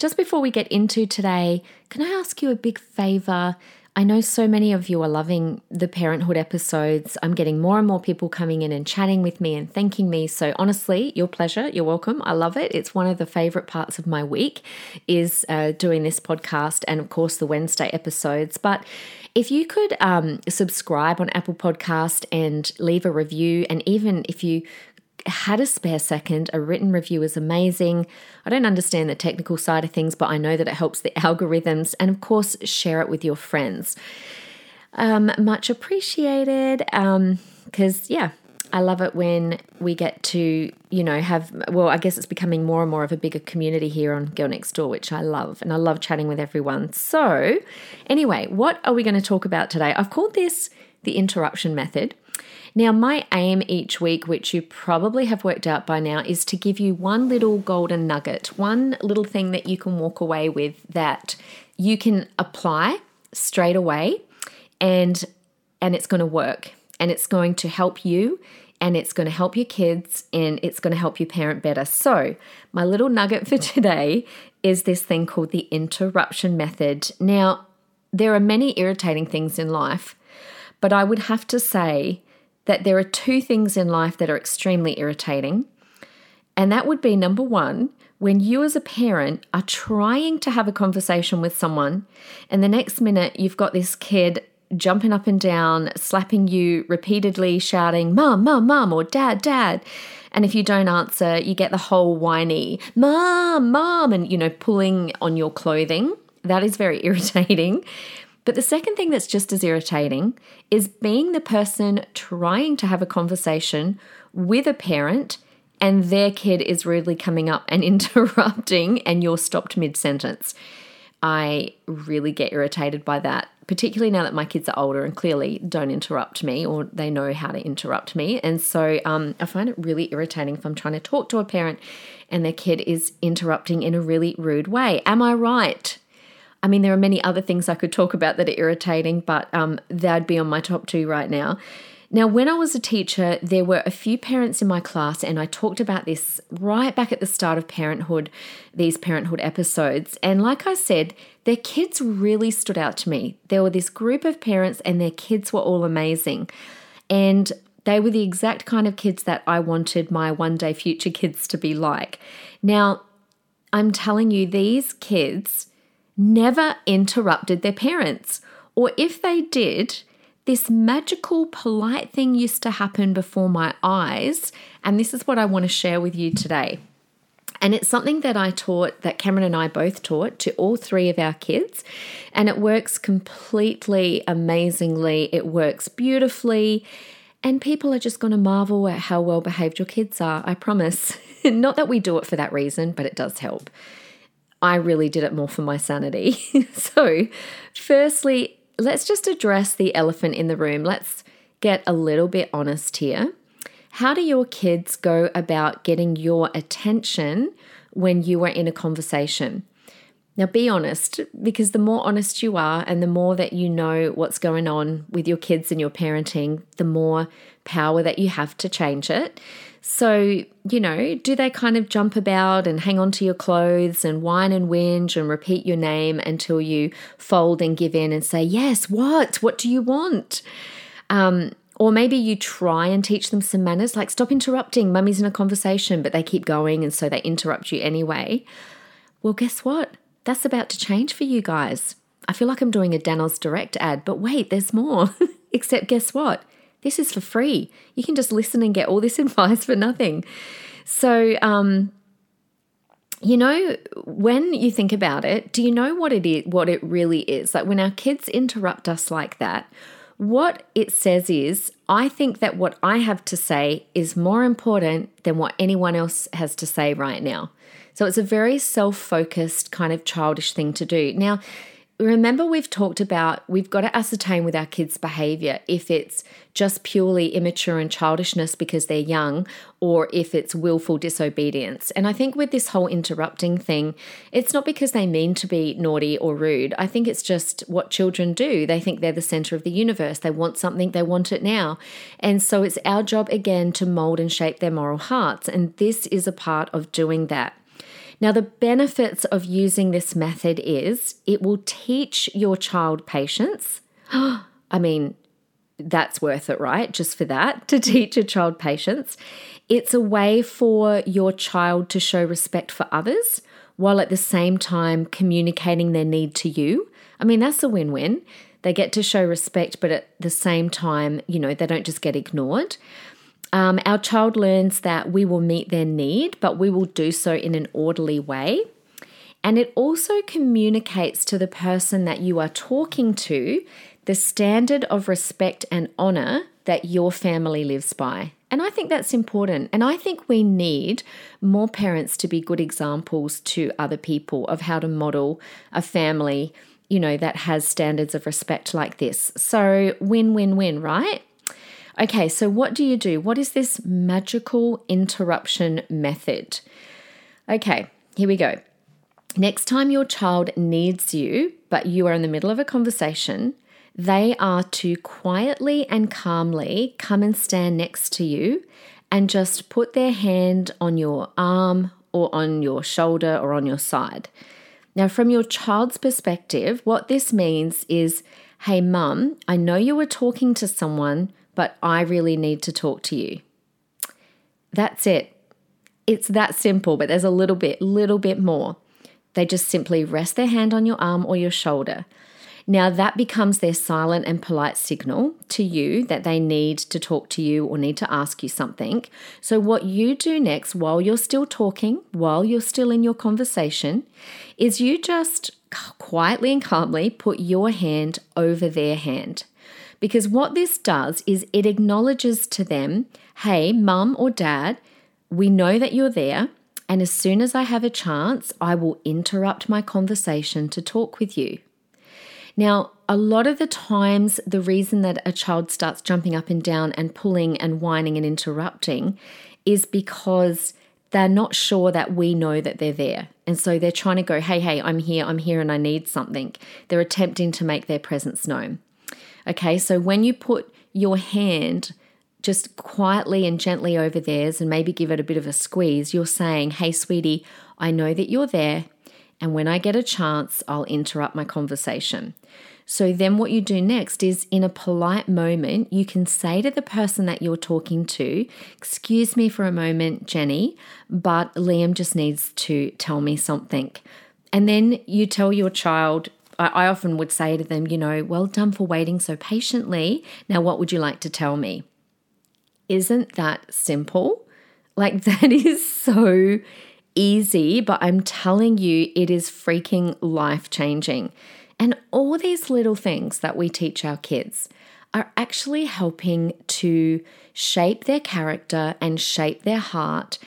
Just before we get into today, can I ask you a big favor? I know so many of you are loving the parenthood episodes. I'm getting more and more people coming in and chatting with me and thanking me. So honestly, your pleasure. You're welcome. I love it. It's one of the favorite parts of my week is uh, doing this podcast and of course the Wednesday episodes. But if you could um, subscribe on Apple Podcast and leave a review, and even if you had a spare second, a written review is amazing. I don't understand the technical side of things, but I know that it helps the algorithms. And of course, share it with your friends. Um, much appreciated. Because, um, yeah, I love it when we get to, you know, have, well, I guess it's becoming more and more of a bigger community here on Girl Next Door, which I love. And I love chatting with everyone. So, anyway, what are we going to talk about today? I've called this the interruption method. Now, my aim each week, which you probably have worked out by now, is to give you one little golden nugget, one little thing that you can walk away with that you can apply straight away and and it's going to work and it's going to help you and it's going to help your kids and it's going to help you parent better. So, my little nugget for today is this thing called the interruption method. Now, there are many irritating things in life, but I would have to say that there are two things in life that are extremely irritating. And that would be number one, when you as a parent are trying to have a conversation with someone, and the next minute you've got this kid jumping up and down, slapping you repeatedly, shouting, Mom, Mom, Mom, or Dad, Dad. And if you don't answer, you get the whole whiny, Mom, Mom, and, you know, pulling on your clothing. That is very irritating. But the second thing that's just as irritating is being the person trying to have a conversation with a parent and their kid is rudely coming up and interrupting and you're stopped mid sentence. I really get irritated by that, particularly now that my kids are older and clearly don't interrupt me or they know how to interrupt me. And so um, I find it really irritating if I'm trying to talk to a parent and their kid is interrupting in a really rude way. Am I right? I mean, there are many other things I could talk about that are irritating, but um, that'd be on my top two right now. Now, when I was a teacher, there were a few parents in my class, and I talked about this right back at the start of parenthood, these parenthood episodes. And like I said, their kids really stood out to me. There were this group of parents, and their kids were all amazing. And they were the exact kind of kids that I wanted my one day future kids to be like. Now, I'm telling you, these kids never interrupted their parents. Or if they did, this magical, polite thing used to happen before my eyes. And this is what I want to share with you today. And it's something that I taught, that Cameron and I both taught to all three of our kids. And it works completely amazingly. It works beautifully. And people are just going to marvel at how well behaved your kids are, I promise. Not that we do it for that reason, but it does help. I really did it more for my sanity. so, firstly, let's just address the elephant in the room. Let's get a little bit honest here. How do your kids go about getting your attention when you are in a conversation? Now, be honest, because the more honest you are and the more that you know what's going on with your kids and your parenting, the more power that you have to change it. So, you know, do they kind of jump about and hang on to your clothes and whine and whinge and repeat your name until you fold and give in and say, Yes, what? What do you want? Um, or maybe you try and teach them some manners, like stop interrupting, mummy's in a conversation, but they keep going and so they interrupt you anyway. Well, guess what? That's about to change for you guys. I feel like I'm doing a Danoz Direct ad, but wait, there's more. Except, guess what? This is for free. You can just listen and get all this advice for nothing. So, um, you know, when you think about it, do you know what it is, what it really is? Like when our kids interrupt us like that, what it says is, I think that what I have to say is more important than what anyone else has to say right now. So it's a very self focused, kind of childish thing to do. Now, remember we've talked about we've got to ascertain with our kids' behavior if it's just purely immature and childishness because they're young or if it's willful disobedience. And I think with this whole interrupting thing, it's not because they mean to be naughty or rude. I think it's just what children do. They think they're the center of the universe. They want something, they want it now. And so it's our job again to mold and shape their moral hearts. And this is a part of doing that. Now, the benefits of using this method is it will teach your child patience. I mean, that's worth it, right? Just for that, to teach a child patience. It's a way for your child to show respect for others while at the same time communicating their need to you. I mean, that's a win win. They get to show respect, but at the same time, you know, they don't just get ignored. Um, our child learns that we will meet their need, but we will do so in an orderly way. And it also communicates to the person that you are talking to the standard of respect and honor that your family lives by. And I think that's important. And I think we need more parents to be good examples to other people of how to model a family, you know, that has standards of respect like this. So win, win, win, right? Okay, so what do you do? What is this magical interruption method? Okay, here we go. Next time your child needs you, but you are in the middle of a conversation, they are to quietly and calmly come and stand next to you and just put their hand on your arm or on your shoulder or on your side. Now, from your child's perspective, what this means is hey, mum, I know you were talking to someone but I really need to talk to you. That's it. It's that simple, but there's a little bit, little bit more. They just simply rest their hand on your arm or your shoulder. Now, that becomes their silent and polite signal to you that they need to talk to you or need to ask you something. So, what you do next while you're still talking, while you're still in your conversation, is you just quietly and calmly put your hand over their hand. Because what this does is it acknowledges to them, hey, mum or dad, we know that you're there. And as soon as I have a chance, I will interrupt my conversation to talk with you. Now, a lot of the times, the reason that a child starts jumping up and down and pulling and whining and interrupting is because they're not sure that we know that they're there. And so they're trying to go, hey, hey, I'm here, I'm here, and I need something. They're attempting to make their presence known. Okay, so when you put your hand just quietly and gently over theirs and maybe give it a bit of a squeeze, you're saying, Hey, sweetie, I know that you're there. And when I get a chance, I'll interrupt my conversation. So then, what you do next is in a polite moment, you can say to the person that you're talking to, Excuse me for a moment, Jenny, but Liam just needs to tell me something. And then you tell your child, I, often would say to them, you know, well done for waiting so patiently. Now, what would you like to tell me? Isn't that simple? Like, that is so easy, but I'm telling you, it is freaking life changing. And all these little things that we teach our kids are actually helping to shape their character and shape their heart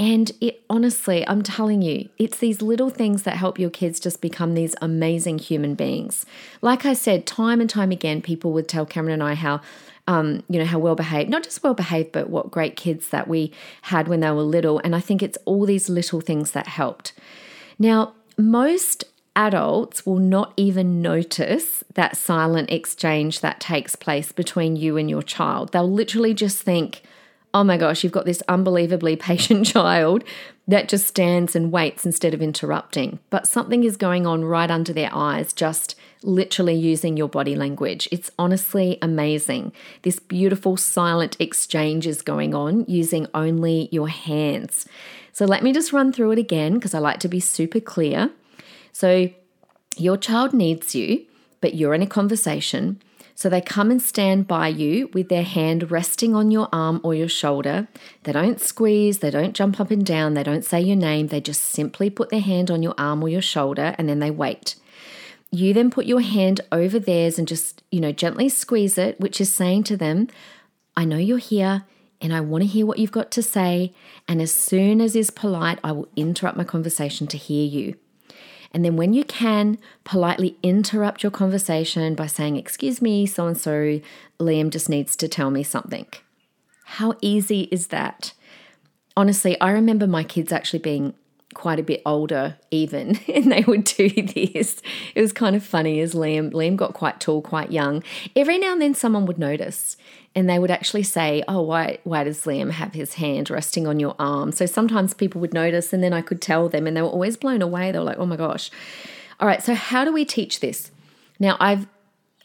and it honestly, I'm telling you, it's these little things that help your kids just become these amazing human beings. Like I said, time and time again, people would tell Cameron and I how. Um, you know, how well behaved, not just well behaved, but what great kids that we had when they were little. And I think it's all these little things that helped. Now, most adults will not even notice that silent exchange that takes place between you and your child. They'll literally just think, oh my gosh, you've got this unbelievably patient child that just stands and waits instead of interrupting. But something is going on right under their eyes, just literally using your body language. It's honestly amazing. This beautiful silent exchange is going on using only your hands. So let me just run through it again because I like to be super clear. So your child needs you, but you're in a conversation. So they come and stand by you with their hand resting on your arm or your shoulder. They don't squeeze, they don't jump up and down, they don't say your name, they just simply put their hand on your arm or your shoulder and then they wait. You then put your hand over theirs and just, you know, gently squeeze it, which is saying to them, I know you're here. and I want to hear what you've got to say. And as soon as is polite, I will interrupt my conversation to hear you. And then, when you can, politely interrupt your conversation by saying, Excuse me, so and so, Liam just needs to tell me something. How easy is that? Honestly, I remember my kids actually being quite a bit older even and they would do this. It was kind of funny as liam liam got quite tall quite young. Every now and then someone would notice and they would actually say oh why why does liam have his hand resting on your arm? So sometimes people would notice and then i could tell them and they were always blown away. They were like oh my gosh. All right so how do we teach this? Now i've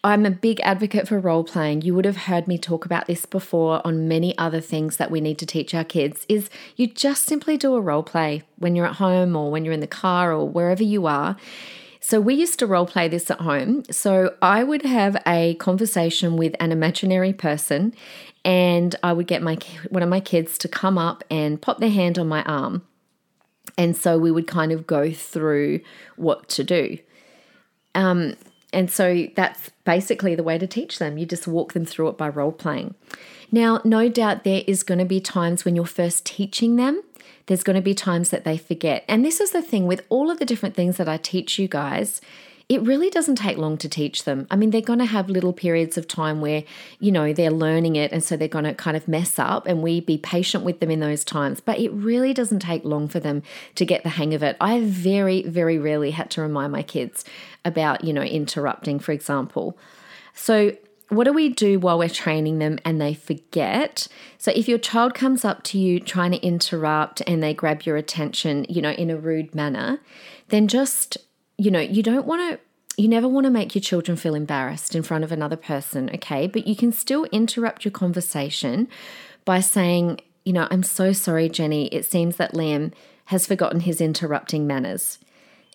I'm a big advocate for role playing. You would have heard me talk about this before on many other things that we need to teach our kids is you just simply do a role play when you're at home or when you're in the car or wherever you are. So we used to role play this at home. So I would have a conversation with an imaginary person and I would get my one of my kids to come up and pop their hand on my arm. And so we would kind of go through what to do. Um, and so that's basically the way to teach them. You just walk them through it by role playing. Now, no doubt there is going to be times when you're first teaching them, there's going to be times that they forget. And this is the thing with all of the different things that I teach you guys, it really doesn't take long to teach them. I mean, they're going to have little periods of time where, you know, they're learning it and so they're going to kind of mess up and we be patient with them in those times. But it really doesn't take long for them to get the hang of it. I very, very rarely had to remind my kids about, you know, interrupting, for example. So what do we do while we're training them and they forget? So, if your child comes up to you trying to interrupt and they grab your attention, you know, in a rude manner, then just you know, you don't want to you never want to make your children feel embarrassed in front of another person, okay? But you can still interrupt your conversation by saying, you know, I'm so sorry, Jenny. It seems that Liam has forgotten his interrupting manners.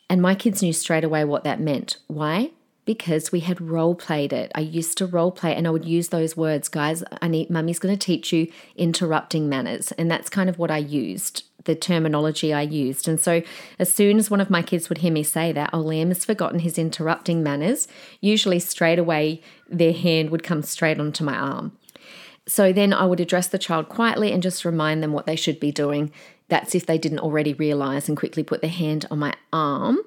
And my kids knew straight away what that meant. Why? Because we had role played it. I used to role play and I would use those words, guys. I need mummy's going to teach you interrupting manners. And that's kind of what I used the terminology I used. And so, as soon as one of my kids would hear me say that, oh, Liam has forgotten his interrupting manners, usually straight away their hand would come straight onto my arm. So then I would address the child quietly and just remind them what they should be doing. That's if they didn't already realize and quickly put their hand on my arm.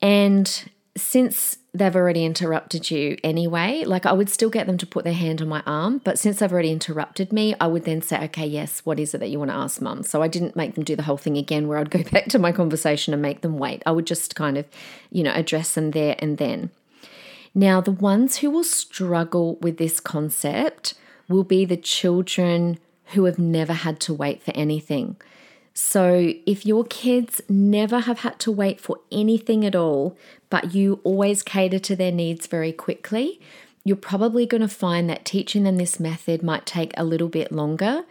And since they've already interrupted you anyway, like I would still get them to put their hand on my arm, but since they've already interrupted me, I would then say, okay, yes, what is it that you want to ask mum? So I didn't make them do the whole thing again where I'd go back to my conversation and make them wait. I would just kind of, you know, address them there and then. Now, the ones who will struggle with this concept will be the children who have never had to wait for anything. So, if your kids never have had to wait for anything at all, but you always cater to their needs very quickly, you're probably going to find that teaching them this method might take a little bit longer.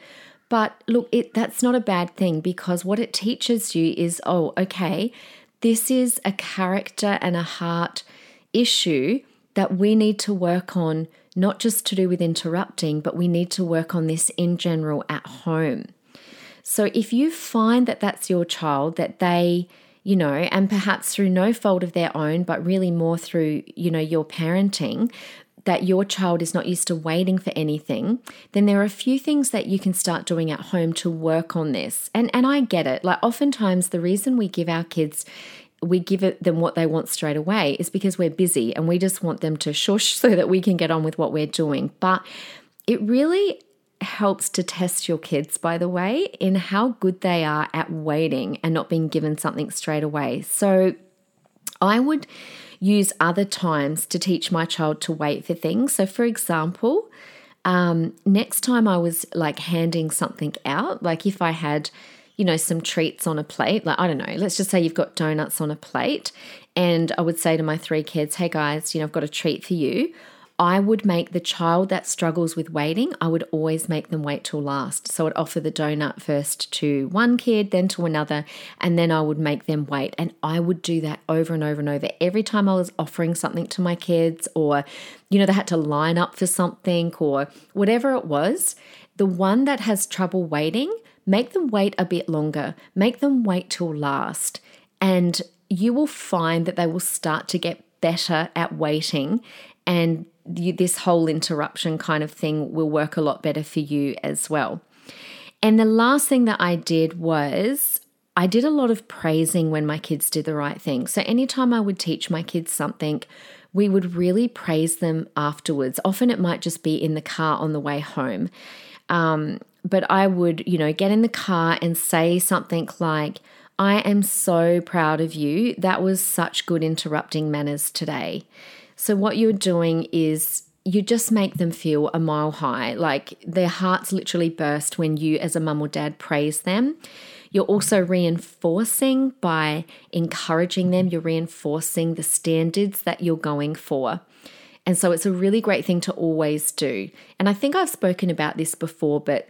But look, it, that's not a bad thing because what it teaches you is oh, okay, this is a character and a heart issue that we need to work on, not just to do with interrupting, but we need to work on this in general at home. So if you find that that's your child, that they, you know, and perhaps through no fault of their own, but really more through, you know, your parenting, that your child is not used to waiting for anything, then there are a few things that you can start doing at home to work on this. And and I get it. Like oftentimes the reason we give our kids we give it them what they want straight away is because we're busy and we just want them to shush so that we can get on with what we're doing. But it really helps to test your kids, by the way, in how good they are at waiting and not being given something straight away. So I would use other times to teach my child to wait for things. So, for example, um, next time I was like handing something out, like if I had, you know, some treats on a plate, like I don't know, let's just say you've got donuts on a plate, and I would say to my three kids, hey guys, you know, I've got a treat for you. I would make the child that struggles with waiting, I would always make them wait till last. So I'd offer the donut first to one kid, then to another, and then I would make them wait. And I would do that over and over and over. Every time I was offering something to my kids, or, you know, they had to line up for something, or whatever it was, the one that has trouble waiting, make them wait a bit longer, make them wait till last. And you will find that they will start to get better at waiting and you, this whole interruption kind of thing will work a lot better for you as well. And the last thing that I did was I did a lot of praising when my kids did the right thing. So anytime I would teach my kids something, we would really praise them afterwards. Often it might just be in the car on the way home. Um, but I would, you know, get in the car and say something like, I am so proud of you. That was such good interrupting manners today. So, what you're doing is you just make them feel a mile high. Like their hearts literally burst when you, as a mum or dad, praise them. You're also reinforcing by encouraging them, you're reinforcing the standards that you're going for. And so it's a really great thing to always do. And I think I've spoken about this before, but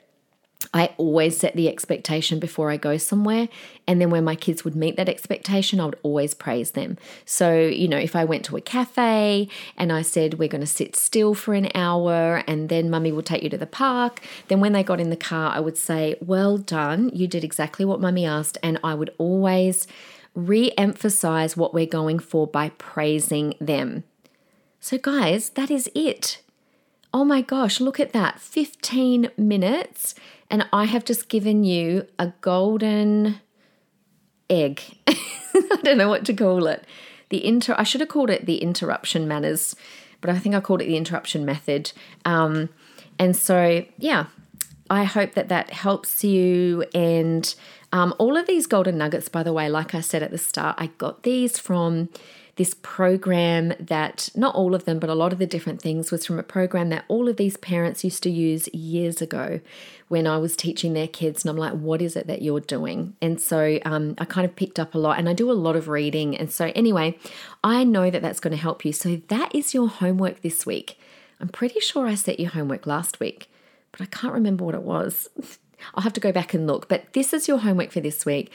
I always set the expectation before I go somewhere. And then when my kids would meet that expectation, I would always praise them. So, you know, if I went to a cafe and I said, we're going to sit still for an hour and then mummy will take you to the park, then when they got in the car, I would say, well done. You did exactly what mummy asked. And I would always re emphasize what we're going for by praising them. So, guys, that is it. Oh my gosh, look at that 15 minutes and I have just given you a golden egg. I don't know what to call it. The inter I should have called it the interruption manners, but I think I called it the interruption method. Um, and so, yeah, I hope that that helps you. And um, all of these golden nuggets, by the way, like I said at the start, I got these from this program that, not all of them, but a lot of the different things was from a program that all of these parents used to use years ago when I was teaching their kids. And I'm like, what is it that you're doing? And so um, I kind of picked up a lot and I do a lot of reading. And so, anyway, I know that that's going to help you. So, that is your homework this week. I'm pretty sure I set your homework last week, but I can't remember what it was. I'll have to go back and look. But this is your homework for this week.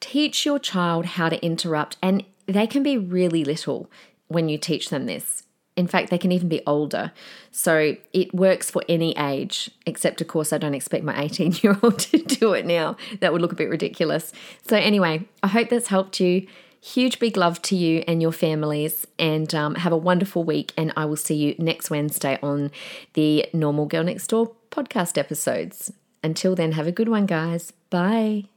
Teach your child how to interrupt and they can be really little when you teach them this. In fact, they can even be older. So it works for any age, except, of course, I don't expect my 18 year old to do it now. That would look a bit ridiculous. So, anyway, I hope that's helped you. Huge big love to you and your families, and um, have a wonderful week. And I will see you next Wednesday on the Normal Girl Next Door podcast episodes. Until then, have a good one, guys. Bye.